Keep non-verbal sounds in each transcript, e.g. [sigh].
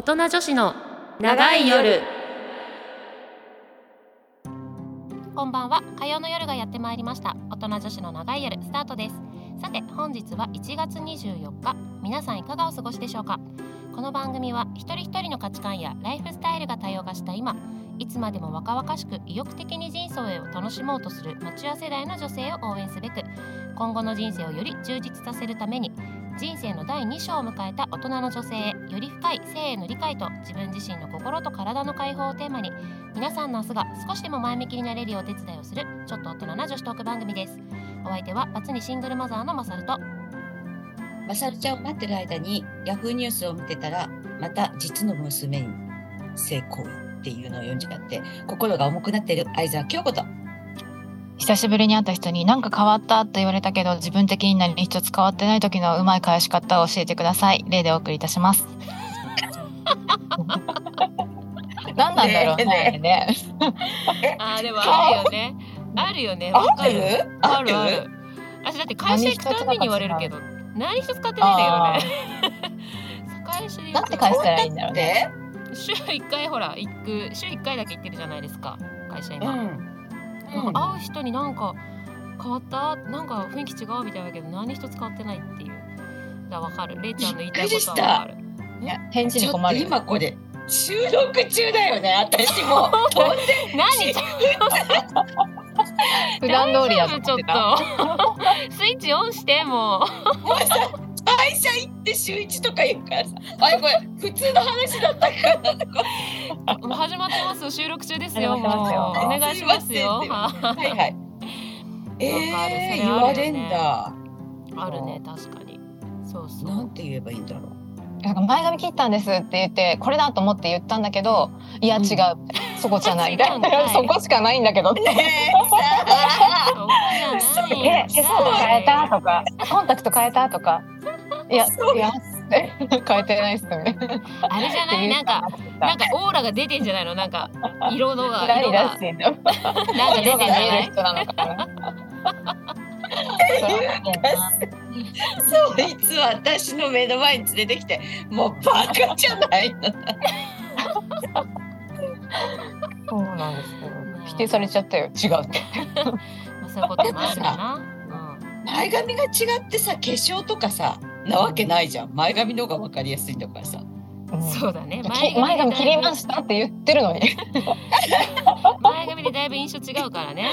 大人女子の長い夜。こんばんは。火曜の夜がやってまいりました。大人女子の長い夜スタートです。さて本日は1月24日。皆さんいかがお過ごしでしょうか？この番組は一人一人の価値観やライフスタイルが多様化した今いつまでも若々しく意欲的に人生を楽しもうとするマチュア世代の女性を応援すべく今後の人生をより充実させるために人生の第2章を迎えた大人の女性へより深い性への理解と自分自身の心と体の解放をテーマに皆さんの明日が少しでも前向きになれるようお手伝いをするちょっと大人な女子トーク番組です。お相手はバツにシングルマザーのマサルと。まさるちゃんを待ってる間にヤフーニュースを見てたらまた実の娘に性行為っていうのを読んじゃって心が重くなっている相沢京子と。久しぶりに会った人に何か変わったと言われたけど自分的に何一つ変わってない時のうまい返し方を教えてください。例でお送りいたします。[laughs] 何なんだろうね。ねねあーでもあるよね。あるよね。わかある？あある。るある？私だって会社行くたびに言われるけど何一つ買ってない。んだよね。会社でなんて返したらいいんだろうね。で [laughs] 週一回ほら行く。週一回だけ行ってるじゃないですか。会社今、うんなん。か会う人になんか変わった？なんか雰囲気違うみたいだけど何一つ変わってないっていう。だわかる。れいちゃんの言いたいことはわかる。いや返事に困るよ。今これ収録中だよね私も。[laughs] 何？[laughs] 普段通りだと思ってた。[laughs] スイッチオンしてももう社行って週一とか言うからさ。あれこれ普通の話だったから。とかうもう始まってます。収録中ですよ。お願いしますよ。ははいはい。えー、言われんだ。あるね確かに。そうそう。なんて言えばいいんだろう。なんか前髪切ったんですって言ってこれだと思って言ったんだけどいや違う、[laughs] そこじゃない。そこしかないんだけどって。ね手相と変えたとか。コンタクト変えたとかいやそういや変えてないっすね。あれじゃない？なんかなんかオーラが出てんじゃないの？なんか色 [laughs] のが色が。なんか出て色がんじゃない？見える人なのかな。[laughs] そいつは私の目の前に連れてきてもうバカじゃないの。そうなんですよ。否定されちゃったよ。違うって。まあそういうこともあるかな。前髪が違ってさ化粧とかさなわけないじゃん。前髪の方が分かりやすいんだからさ。うん。そうだね。き前髪切りましたって言ってるのに。前髪でだいぶ印象違うからね。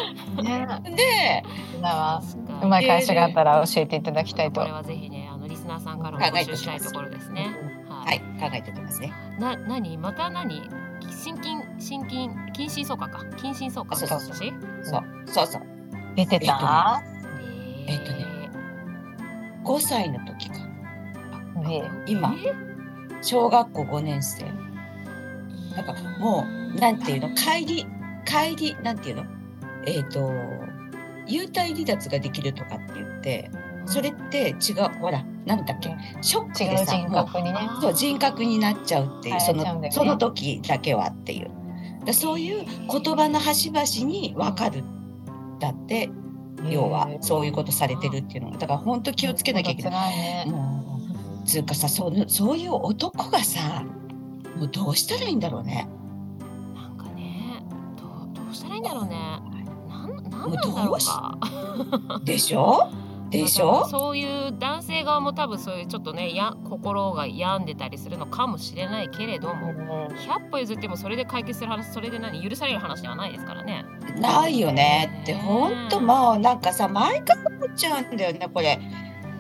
でだわ確かにうまい会社があったら教えていただきたいと。これ。はぜひねあのリスナーさんからも募集したいところですね。ははい。考えておきますね。な何？また何？心筋心筋筋心相関か。筋心相関あそうそう私そう。そうそう。出てた。えっとね5歳の時か。ね今。え小学校5年生。なんかもうなんていうの？帰り帰りなんていうの？えっ、と幽体離脱ができるとかって言ってそれって違うほらなんだっけ？ショックでさもう格にね。そう人格になっちゃうっていう、はいそのその時だけはっていう。だそういう言葉の端々に分かる。だって要はそういうことされてるっていうの。がだから本当気をつけなきゃいけない。うつうかさそのそういう男がさもうどうしたらいいんだろうね。なんかねどうどうしたらいいんだろうね。なんなんだろどうしうかでしょ？でしょ？そういう男性側も多分そういうちょっとねや心が病んでたりするのかもしれないけれども100歩譲ってもそれで解決する話それで何許される話ではないですからねないよねってねほんともうなんかさ毎回思っちゃうんだよねこれ。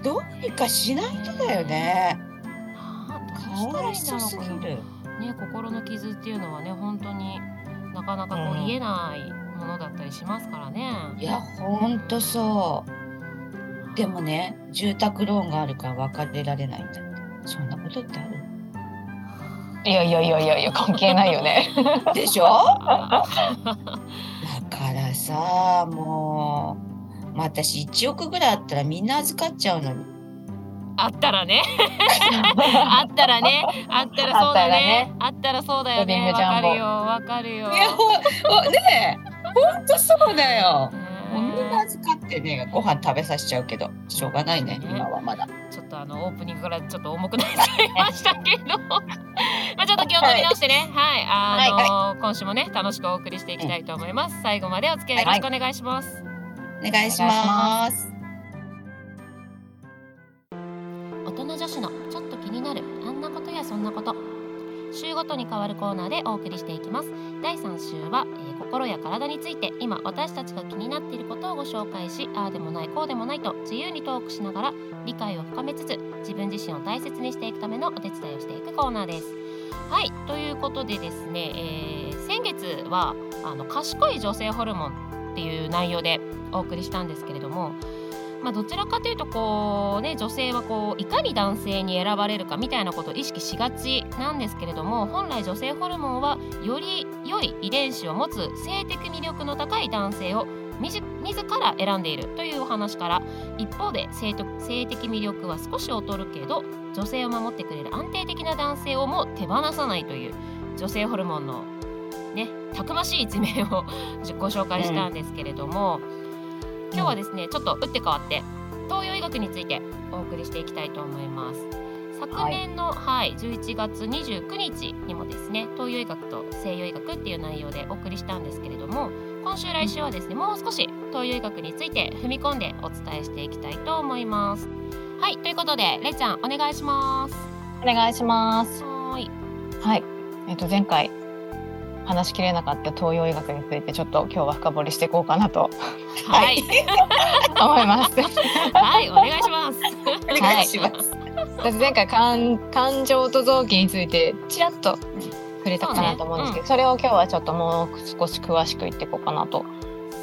どうにかしないとだよね。かわいそうすぎる。ね心の傷っていうのはね本当になかなかこううん言えないものだったりしますからね。いやほんとそう。でもね住宅ローンがあるから別れられないんだって。そんなことってある？いやいやいやいやいや関係ないよね。でしょ？[laughs] からさもう、まあ、私1億ぐらいあったらみんな預かっちゃうのに。あったらね。[laughs] あったらね。あったらそうだね。あったらそうだよね。わかるよ。わかるよ。いやほほねえ。ほんとそうだよ。ねもうみんな預かってねご飯食べさせちゃうけどしょうがないね今はまだ。ちょっとあのオープニングからちょっと重くなっちゃいましたけど。[laughs] まあちょっと戻り直してね、はい、あの今週もね、楽しくお送りしていきたいと思います。最後までお付き合いよろしくお願いします。お願いします。大人女子のちょっと気になるあんなことやそんなこと。週ごとに変わるコーナーでお送りしていきます。第3週は、えー心や体について今私たちが気になっていることをご紹介しああでもないこうでもないと自由にトークしながら理解を深めつつ自分自身を大切にしていくためのお手伝いをしていくコーナーです。はいということでですね、えー先月はあの賢い女性ホルモンっていう内容でお送りしたんですけれどもまあ、どちらかというとこう、ね、女性はこういかに男性に選ばれるかみたいなことを意識しがちなんですけれども本来女性ホルモンはより良い遺伝子を持つ性的魅力の高い男性を自自ら選んでいるというお話から一方で性性的魅力は少し劣るけど女性を守ってくれる安定的な男性をも手放さないという女性ホルモンの、ね、たくましい一面を [laughs] ご紹介したんですけれども。今日はですねちょっと打って変わって東洋医学についてお送りしていきたいと思います昨年の、はい11月29日にもですね東洋医学と西洋医学っていう内容でお送りしたんですけれども今週来週はですねもう少し東洋医学について踏み込んでお伝えしていきたいと思いますはいということでれいちゃんお願いしますお願いします。はーいはい。えっ、と前回話しきれなかった東洋医学についてちょっと今日は深掘りしていこうかなとはい [laughs] 思います。はいお願いしますお願いします。私前回感感情と臓器についてちらっと触れたかなと思うんですけど、それを今日はちょっともう少し詳しく言っていこうかなと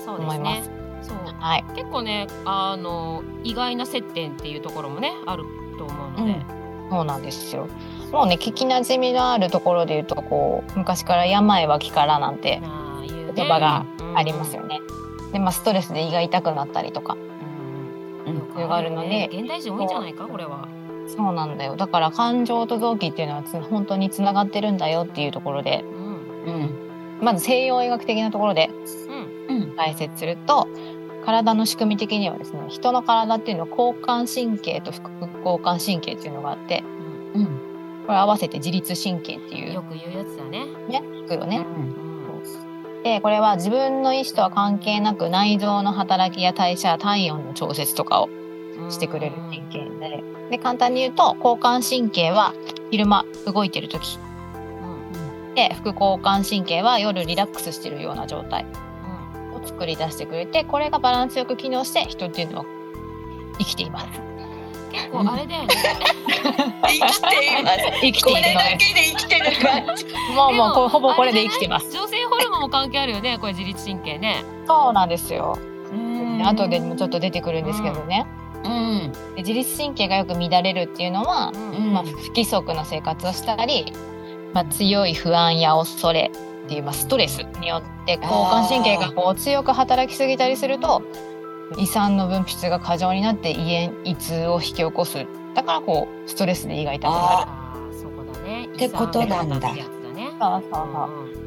思います。そうはい。結構ねあの意外な接点っていうところもねあると思うので、そうなんですよ。もうね聞きなじみのあるところで言うとこう昔から病は気からなんて言葉がありますよね。でまあストレスで胃が痛くなったりとか。うんがあるのでね現代人多いんじゃないか？これは。そうなんだよ。だから感情と臓器っていうのはつ本当につながってるんだよっていうところで。うん。うん。まず西洋医学的なところで。解説すると体の仕組み的にはですね人の体っていうのは交感神経と副交感神経っていうのがあってうん。これ合わせて自律神経っていう。よく言うやつだね。ね聞くよね。うん。でこれは自分の意思とは関係なく内臓の働きや代謝体温の調節とかをしてくれる神経で。で簡単に言うと交感神経は昼間動いてる時。うん。で副交感神経は夜リラックスしてるような状態。うん。を作り出してくれてこれがバランスよく機能して人っていうのは生きています。結構あれだよね。生きています。生きていこれだけで生きてる感じ。もうもうこれほぼこれで生きてます。女性ホルモンも関係あるよねこれ自律神経ね。そうなんですよ。うん後でもちょっと出てくるんですけどね。うん。で自律神経がよく乱れるっていうのは、うんまあ、不規則な生活をしたり、まあ、強い不安や恐れっていう、まあ、ストレスによって交感神経がこう強く働きすぎたりすると胃酸の分泌が過剰になって胃炎胃痛を引き起こす。だからこうストレスで胃が痛くなる。あああそこだね。ってことなんだ。そうそうそ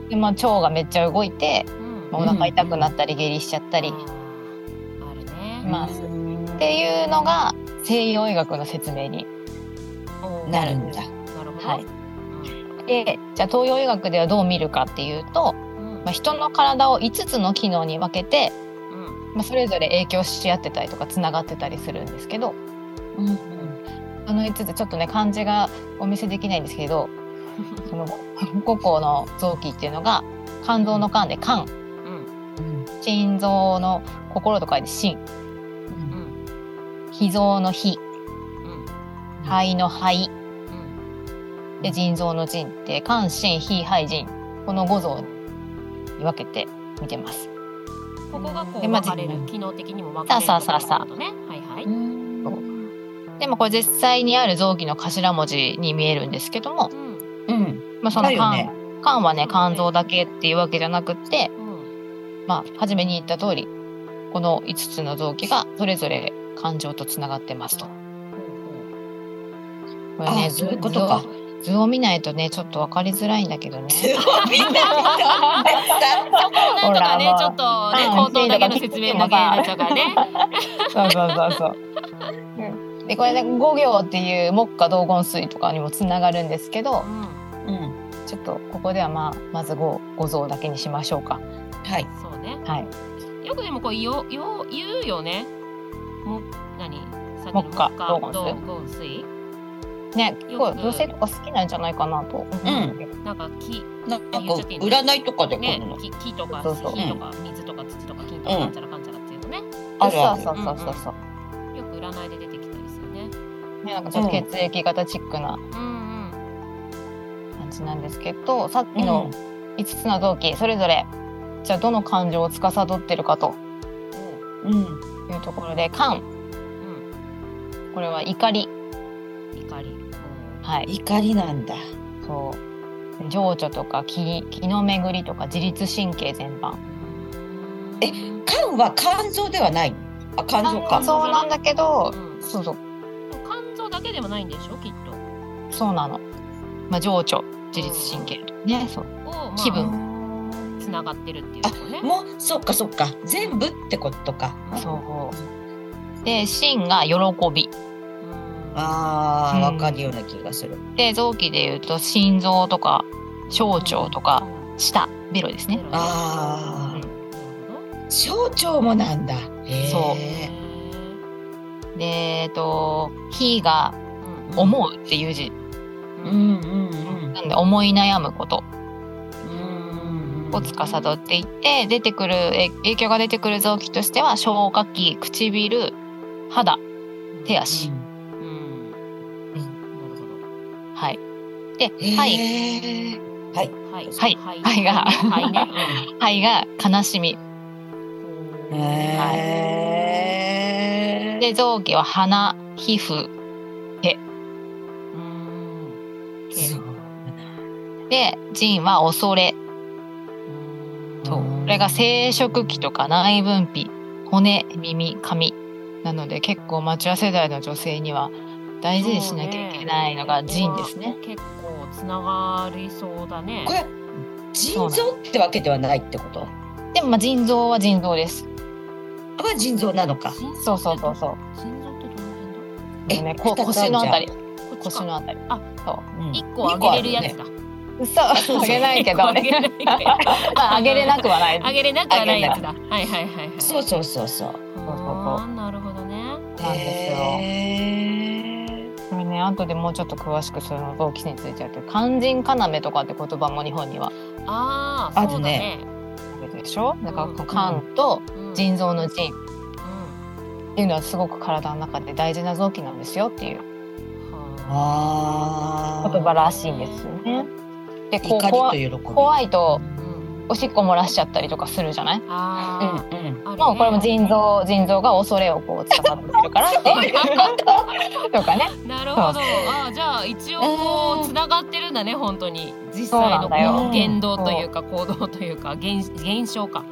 うで、まあ、腸がめっちゃ動いて、うん。まあお腹痛くなったり下痢しちゃったり、あるね。まあうんっていうのが西洋医学の説明になるんだ。なるほど。はい。でじゃあ東洋医学ではどう見るかっていうと、うん。まあ、人の体を5つの機能に分けて、うんまあ、それぞれ影響し合ってたりとかつながってたりするんですけど。うんその5つちょっとね漢字がお見せできないんですけど [laughs] その5個の臓器っていうのが肝臓の肝で肝。うん。うん心臓の心と書いて心。うん。脾臓の脾。うん。肺の肺。うん。で腎臓の腎って肝心脾肺腎。この5臓に分けて見てます。ここがこうでまあ分かれる機能的にも分かれるさあさあさあさあとね。はいはい。うんでもこれ実際にある臓器の頭文字に見えるんですけども、うんうん。まあ、その肝,、ね肝はね肝臓だけっていうわけじゃなくって、うんまあ、初めに言った通りこの5つの臓器がそれぞれ感情とつながってますと。これねあそういうことか。図を図を見ないとねちょっと分かりづらいんだけどね。すごいみんな見なんとかねちょっとねうん口頭だけの説明だけとかね。そうそうそうそう。でこれね五行っていう木下道言水とかにもつながるんですけど、うんうん。ちょっとここではまあまず五五臓だけにしましょうか。はい。そうねはい。よくでもこうよよ言うよねも何？さっきの木火木土木土木水ね、結よく。構女性とか好きなんじゃないかなと思うんだけど。なんか木なんか占いとかでこねるの？木木とかそうそう。火とか水とか土とか金とかうん。なんちゃらかんちゃらっていうのね、あるある。そうそうそうそうそう。よく占いで出てきたりするね。ね、なんかちょっと血液型チックなうんうん感じなんですけど、さっきの5つの臓器それぞれじゃあどの感情を司ってるかとうん。いうところで感うん。これは怒り怒り。はい。怒りなんだ。そう。情緒とか気気の巡りとか自律神経全般。うんえ肝は肝臓ではない？の。あ、肝臓か。肝。臓なんだけどうん。そうそう。肝臓だけでもないんでしょ？きっと。そうなの、まあ、情緒。自律神経。とねそう。を、まあ、気分。つながってるっていうことね。もう、そっかそっか。全部ってことか。そう。で心が喜び。うんああ、うん。わかるような気がする。で臓器でいうと心臓とか小腸とか舌ベロですね。ああ小腸もなんだ。そう。へでえっと火がー思うっていう字。うんうんうん。なんで思い悩むこと。うん。を司っていって出てくるえ影響が出てくる臓器としては消化器唇肌手足。うんはい。でへ肺ー。はい。ほどはい。はい。はい肺が。はいね。肺が悲しみ。うんへーで臓器は鼻皮膚うん。そうで腎は恐れ。これが生殖器とか内分泌骨耳髪。なので結構マチュア世代の女性には大事にしなきゃいけないのが腎ですね。結構つながりそうだね。これ腎臓ってわけではないってこと？でもまあ腎臓は腎臓です。は腎臓なのか。心臓ってそうそうそうそう。心臓ってどの辺だ？えね、腰のあたり。腰か。のあたり。あそう。うん。一個上げれるやつだ。嘘。あげないけど。あげれないまああげれなくはない。あげれなくはないやつだ。はいはいはいはい。そうそうそうそう。あーなるほどね。なんですよね。後でもうちょっと詳しくその臓器についてやって肝腎要とかって言葉も日本には。あああるね。そうだね。あるでしょ？だからうん肝とうん。腎臓の腎。っうん。ていうのはすごく体の中で大事な臓器なんですよっていう。ああ。言葉らしいんですよね。でこう怒怖りと喜び。怖いとうんおしっこ漏らしちゃったりとかするじゃない？あうんうん。ーあこれも腎臓腎臓が恐れをこう司ってるか。らっていうと。かね。なるほど。あーじゃあ一応こうつながってるんだね本当に。実際の言動というか行動というか現現象か。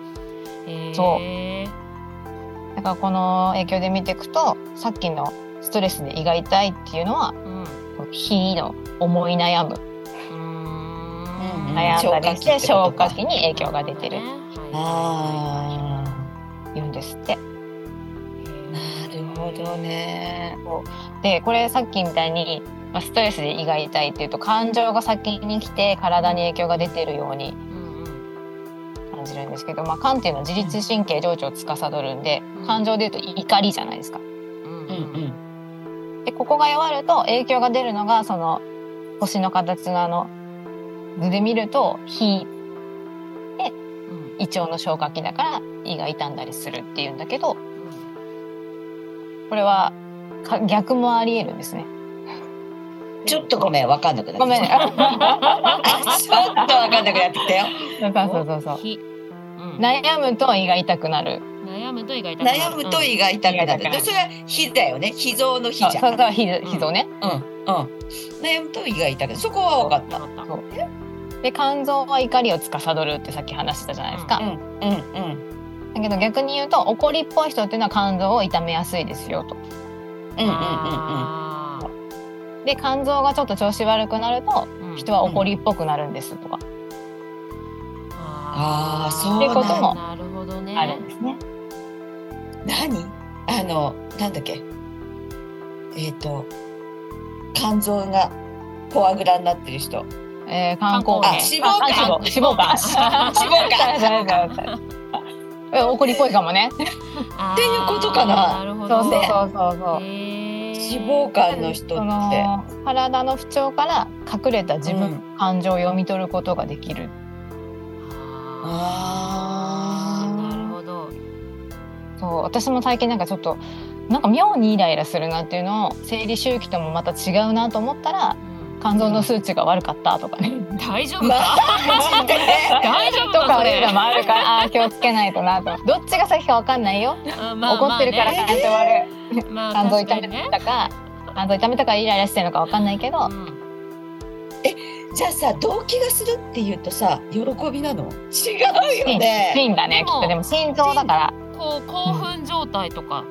へー。そう。だからこの影響で見ていくとさっきのストレスで胃が痛いっていうのはうん。火の思い悩む悩んだりして消消化器に影響が出てるあ言うんですって。あ。なるほどね。でこれさっきみたいに、まあ、ストレスで胃が痛いっていうと感情が先に来て体に影響が出てるように感じるんですけど、まあ、肝っていうのは自律神経情緒を司るんでうん感情でいうと怒りじゃないですか。うんうんうん。でここが弱ると影響が出るのがその星の形のあの図で見ると火うん胃腸の消化器だから胃が傷んだりするっていうんだけどこれはか逆もありえるんですね。ちょっとごめん、わかんなくなって。ごめんね。ちょっとわかんなくなってきたよ。そうそうそうそう。ひうん悩むと胃が痛くなる。悩むと胃が痛くなる。悩むと胃が痛くなる。それは脾だよね。脾臓の脾じゃ。そうんそ脾臓ね。うんうん。悩むと胃が痛くなる。そこはわかった。わかったそうで肝臓は怒りを司るってさっき話したじゃないですか。うんうんだけど逆に言うと怒りっぽい人っていうのは肝臓を痛めやすいですよと。うんうんうんうん。あで肝臓がちょっと調子悪くなるとーうん人は怒りっぽくなるんですとかあーそうってこともなるほどね。あるんですね。何？あのなんだっけ？えっ、と肝臓がフォアグラになってる人えー、観光あ脂肪肝あ脂肪肝脂肪肝え怒りっぽいかもね。っていうことかな。なるほどそうそうそうそう。脂肪肝の人そって。の体の不調から隠れた自分、うん感情を読み取ることができる。あー。なるほどそう私も最近なんかちょっとなんか妙にイライラするなっていうのを生理周期ともまた違うなと思ったら肝臓の数値が悪かったとかね。大丈夫マか？[laughs] 大丈夫とかそれかいうのもあるから。あー気をつけないとなと。どっちが先かわかんないよ、あまあ怒ってるからまあね感情悪い、まあ肝臓痛めたか肝臓痛めたかイライラしてるのかわかんないけど、うん。じゃあさ動悸がするっていうとさ喜びなの？違うよね。心だねきっと。でも心臓だから。こう興奮状態とか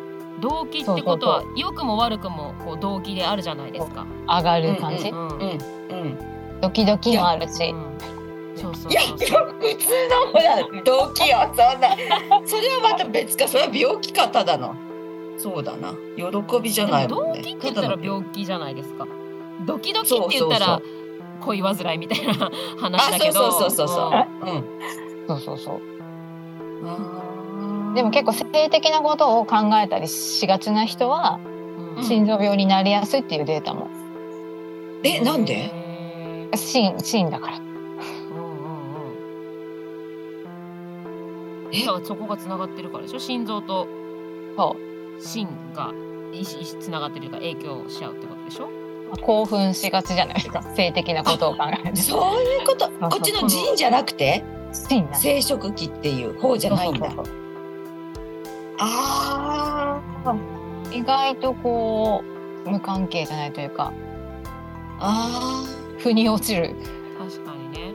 動機ってことは良くも悪くもこう動機であるじゃないですか。上がる感じ、うんうんうん。ドキドキもあるし、うん。そうそういや。普通のほら動悸よそんな。[laughs] それはまた別か。それは病気かただの。そうだな。喜びじゃないでもんね。機って言ったら病気じゃないですか。ドキドキって言ったら恋煩いみたいな話だけど。あそうそうそうそうそう。うん。そうそうそう。あーでも結構性的なことを考えたりしがちな人はうん。心臓病になりやすいっていうデータも。えなんで？へー心心だから。うんうんうん。えそこがつながってるからでしょ？心臓とそ心がつながってるか影響しちゃうってことでしょ？う興奮しがちじゃないですか。性的なことを考えるそういうこと。こっちの腎じゃなくて？生殖器っていう方じゃないんだ。そうそうそうあ意外とこう無関係じゃないというか。ー。あ腑に落ちる、確かにね。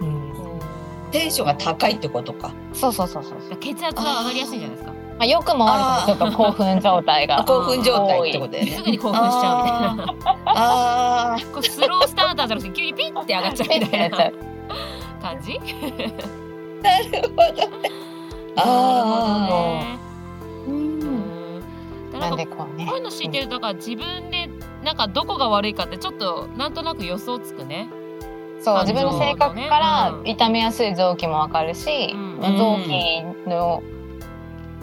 ーテンションが高いってことか。そうそうそうそう。血圧が上がりやすいんじゃないですか。まあ、良くも悪くもちょっと興奮状態が [laughs] あ興奮状態ってことだよね。すぐに興奮しちゃうみたいな。あー。こうスロースターターじゃなくて急にピッて上がっちゃうみたいな感じ？なるほどね。あーううんん。だからなんかでこうね。こういうの知ってる？とだから自分でなんかどこが悪いかってちょっとなんとなく予想つくね。そう感情自分の性格からうん。痛めやすい臓器もわかるし、うん。まあ臓器の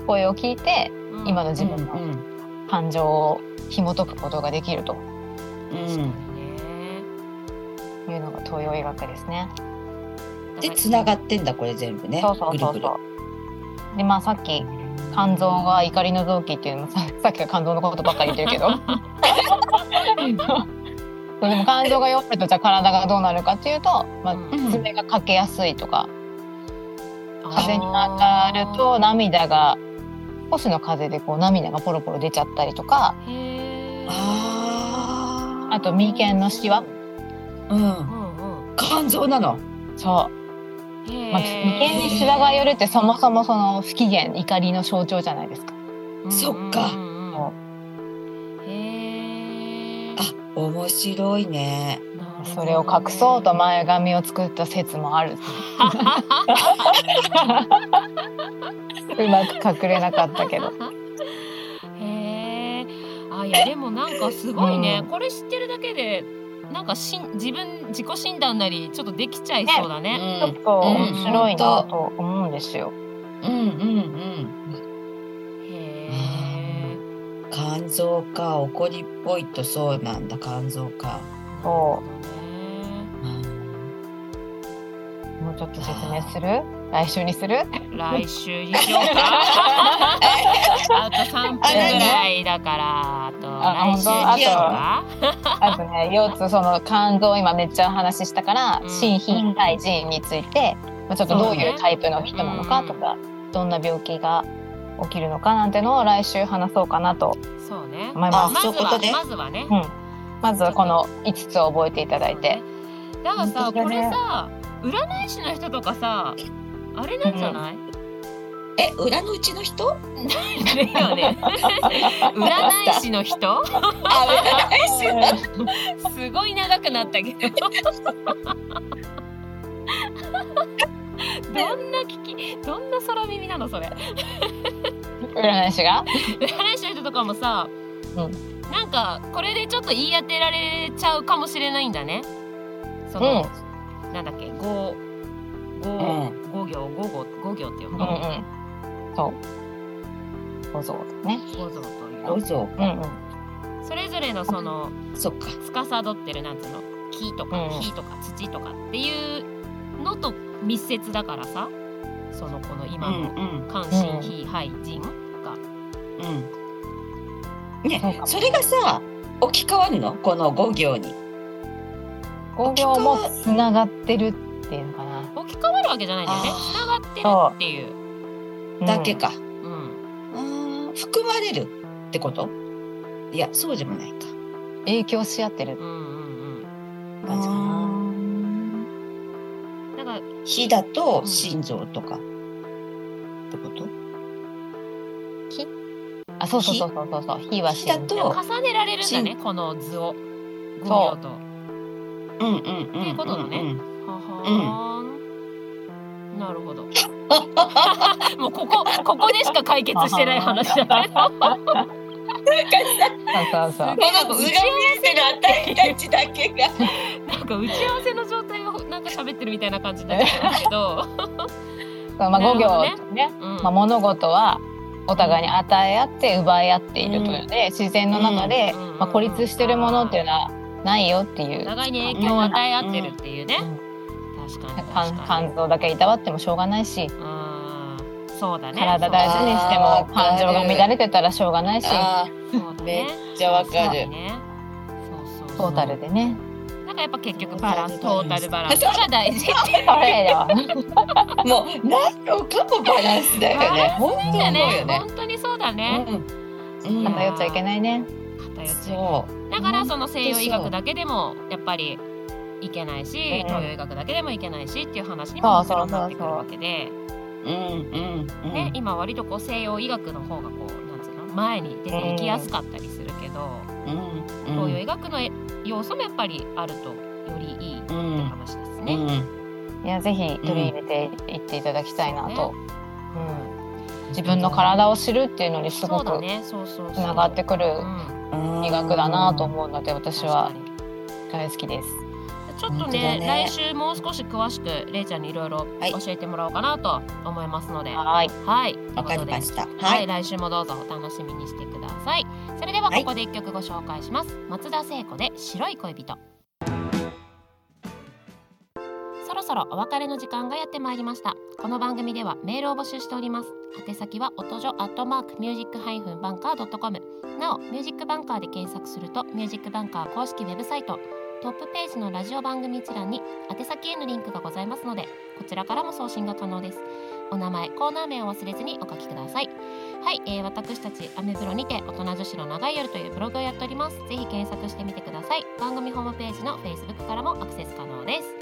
声を聞いてうん。今の自分のうん感情を紐解くことができると。うん。確かにね。いうのが東洋医学ですね。でつながってんだこれ全部ね。そうそうそうぐるぐる。そう。でまあさっき肝臓が怒りの臓器っていうのもさ [laughs] さっきは肝臓のことばっかり言ってるけど。[laughs] でも肝臓が弱いとじゃあ体がどうなるかっていうと、まあうん。爪がかけやすいとか。風に当たると涙が少しの風でこう涙がポロポロ出ちゃったりとか。ああと眉間のシワ。ーうん。うんうん肝臓なの？そう、まあ、眉間にシワが寄るってそもそもその不機嫌怒りの象徴じゃないですか。そっかへーあ面白いね [laughs] それを隠そうと前髪を作った説もある。[laughs] うまく隠れなかったけど。へえ。あいやでもなんかすごいね、うんこれ知ってるだけでなんかしん自分自己診断なりちょっとできちゃいそうだね。ちょっと面白いなと思うんですよ。うんうんうん。へえ。肝臓か怒りっぽいとそうなんだ。肝臓か。そう。ん。う。もうちょっと説明する？来週にする？来週にしようか。[laughs] あと三分ぐらいだから、あとあ来週にしようか。あと？ね、腰痛その肝臓今めっちゃ話したから、うん心脾対腎について、まあ、ちょっとどういうタイプの人なのかとか、どんな病気が起きるのかなんてのを来週話そうかなとそうね。思いまずはまずはね。うんまずはこの5つを覚えていただいて。だからさ、ねれさ占い師の人とかさあれなんじゃない、え裏のうちの人？あれよね。占い師の人？あ占い師すごい長くなったけど。どんな聞きどんな空耳なのそれ？占い師が？占い師の人とかもさ、うん。なんかこれでちょっと言い当てられちゃうかもしれないんだね。そその、なんだっけ？五五うん五行五行五行っていううんうの、ん。そう。五臓ね。五臓というどうぞ。うんうん。それぞれのそのそっか。司ってるなんつうの？木とかうん火とか土とかっていうのと密接だからさそのこの今のうん関心火肺人がうん。ねそれがさ、置き換わるの？この五行に。五行もつながってるっていうのかな。置き換わるわけじゃないんだよねつながってるっていうだけか。うんうん。含まれるってこと？いや、そうでもないか。うん。影響し合ってるうんうん感じかな。うんだから火だと心臓とか。ってこと？あ、そうそうそうそうそうそう。火は心火だ臓。と重ねられるんだねこの図を五行とうんうんうん。っていうことだねうんははーんなるほど。[laughs] もうここここでしか解決してない話だね。そうそうそう。この図が見えてるあたりたちだけが。なんか打ち合わせの状態をなんか喋ってるみたいな感じになっんですけど、[laughs] まあ、五行ね。ねうん。まあ、物事はお互いに与え合って奪い合っているというので、自然の中で、うんまあ、孤立してるものっていうのはないよっていう、互いに影響を与え合ってるっていうね、確かに確肝臓だけいたわってもしょうがないしうんそうだね体大事にしても感情が乱れてたらしょうがないしあそうだあ、めねっちゃわかる。ねそうそうそうトータルでね。なんかやっぱ結局バランストトータルバランスが大事。[laughs] もう何のかもバランスだよね。本当だね。本当にそうだね。偏っちゃいけないね。偏っちゃいそう。だからその西洋医学だけでもやっぱりいけないし、うん東洋医学だけでもいけないしっていう話にももちろんなってくるわけで、今割とこう西洋医学の方がこうなんつうの前に出ていきやすかったりするけど、うん東洋医学の要素もやっぱりあるとよりいいってうん話ですね。うん。いやぜひ取り入れていっていただきたいなと。そううん自分の体を知るっていうのにすごく。つながってくるうん医学だなと思うので私は大好きです。ちょっとねだね来週もう少し詳しくれいちゃんにいろいろはい教えてもらおうかなと思いますので、はい。はい、わかりましした。は、はいい。来週もどうぞお楽しみにしてください。それでははいここで一曲ご紹介します。松田聖子で白い恋人。そろそろお別れの時間がやってまいりました。この番組ではメールを募集しております。宛先は音女アットマークミュージックハイフンバンカードットコム。なお、ミュージックバンカーで検索するとミュージックバンカー公式ウェブサイトトップページのラジオ番組一覧に宛先へのリンクがございますので、こちらからも送信が可能です。お名前、コーナー名を忘れずにお書きください。はい、えー、私たちアメブロにて大人女子の長い夜というブログをやっております。ぜひ検索してみてください。番組ホームページの Facebook からもアクセス可能です。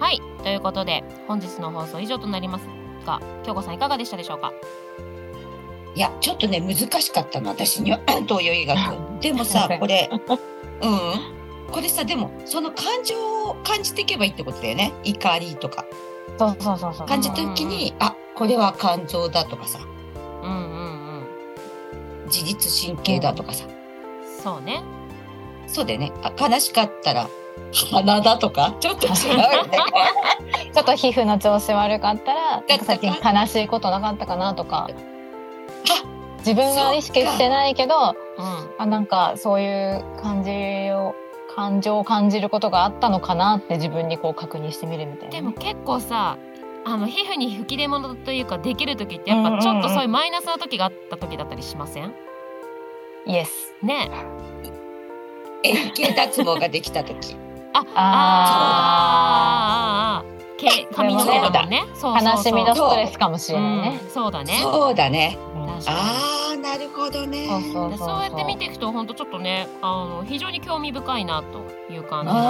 はい、ということで本日の放送以上となりますが、京子さんいかがでしたでしょうか？いや、ちょっとね、難しかったの、私には、東洋医学。でもさ [laughs] これ、うん。これさ、でも、その感情を感じていけばいいってことだよね。怒りとか。そうそうそうそう。感じた時に、あ、これは感情だとかさ、うんうんうん。自律神経だとかさ。そうね。そうだよね。あ悲しかったら、鼻だとか、ちょっと違うよね。[laughs] ちょっと皮膚の調子悪かったら、最近悲しいことなかったかなとか。あ自分が意識してないけど、うん。あなんかそういう感じを感情を感じることがあったのかなって自分にこう確認してみるみたいなね、でも結構さ。あの皮膚に吹き出物というかできる時ってやっぱちょっとそういうマイナスな時があった時だったりしません？イエスね円形脱毛ができた時。ああああああけ髪の毛だもんね。そうそうそう。悲しみのストレスかもしれないね、うん。そうだね。そうだね。ああ、なるほどね。そうそうでそう。やって見ていくと本当ちょっとねあの非常に興味深いなという感じな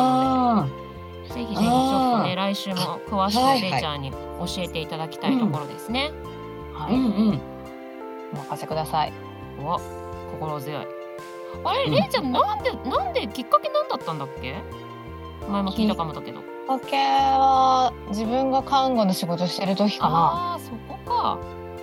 あので。ぜひぜひちょっとね来週も詳しはいくれいちゃんに教えていただきたいところですね。あ、はい、うんうん。お任せください。お心強い。あれ、うん。れいちゃんなんでなんできっかけなんだったんだっけ？前も聞いたかもだけど。きっかけは自分が看護の仕事してる時かな。あそこか。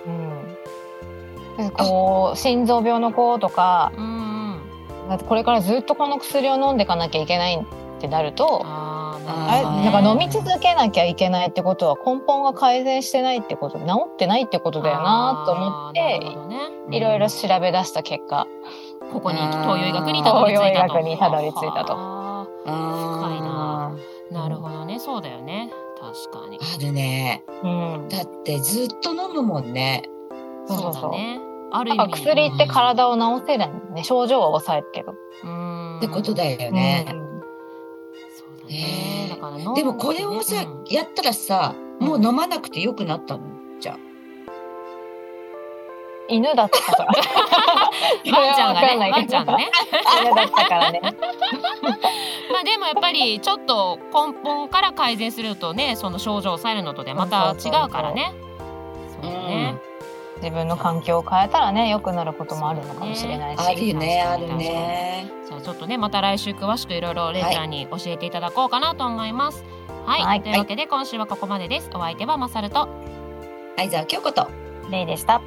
うん。でこう心臓病の子とかうんうん。だってこれからずっとこの薬を飲んでいかなきゃいけないってなるとあなんか飲み続けなきゃいけないってことは根本が改善してないってこと治ってないってことだよなと思ってね。いろいろ調べ出した結果ここに東洋医学にたどり着いたと。東洋医学にたどり着いたとなるほどね。そうだよね。確かに。あるね。うん。だってずっと飲むもんね。そうそうそうだねある意味。薬って体を治せないね。症状は抑えるけど、うん。ってことだよね。うん。そうだね。ねだから飲んでもこれをさ、うん。やったらさ、もう飲まなくてよくなったの。犬だったか。ら [laughs] ワンちゃんがねワンちゃんがね犬だったからね。[laughs] まあでもやっぱりちょっと根本から改善するとねその症状を抑えるのとでまた違うからね。そうだね自分の環境を変えたらね良くなることもあるのかもしれないし、あるよね、あるね。じゃあちょっとねまた来週詳しくいろいろレイちゃんに教えていただこうかなと思います。はい、はい。というわけで今週はここまでです。お相手はまさると。相沢京子と。レイでした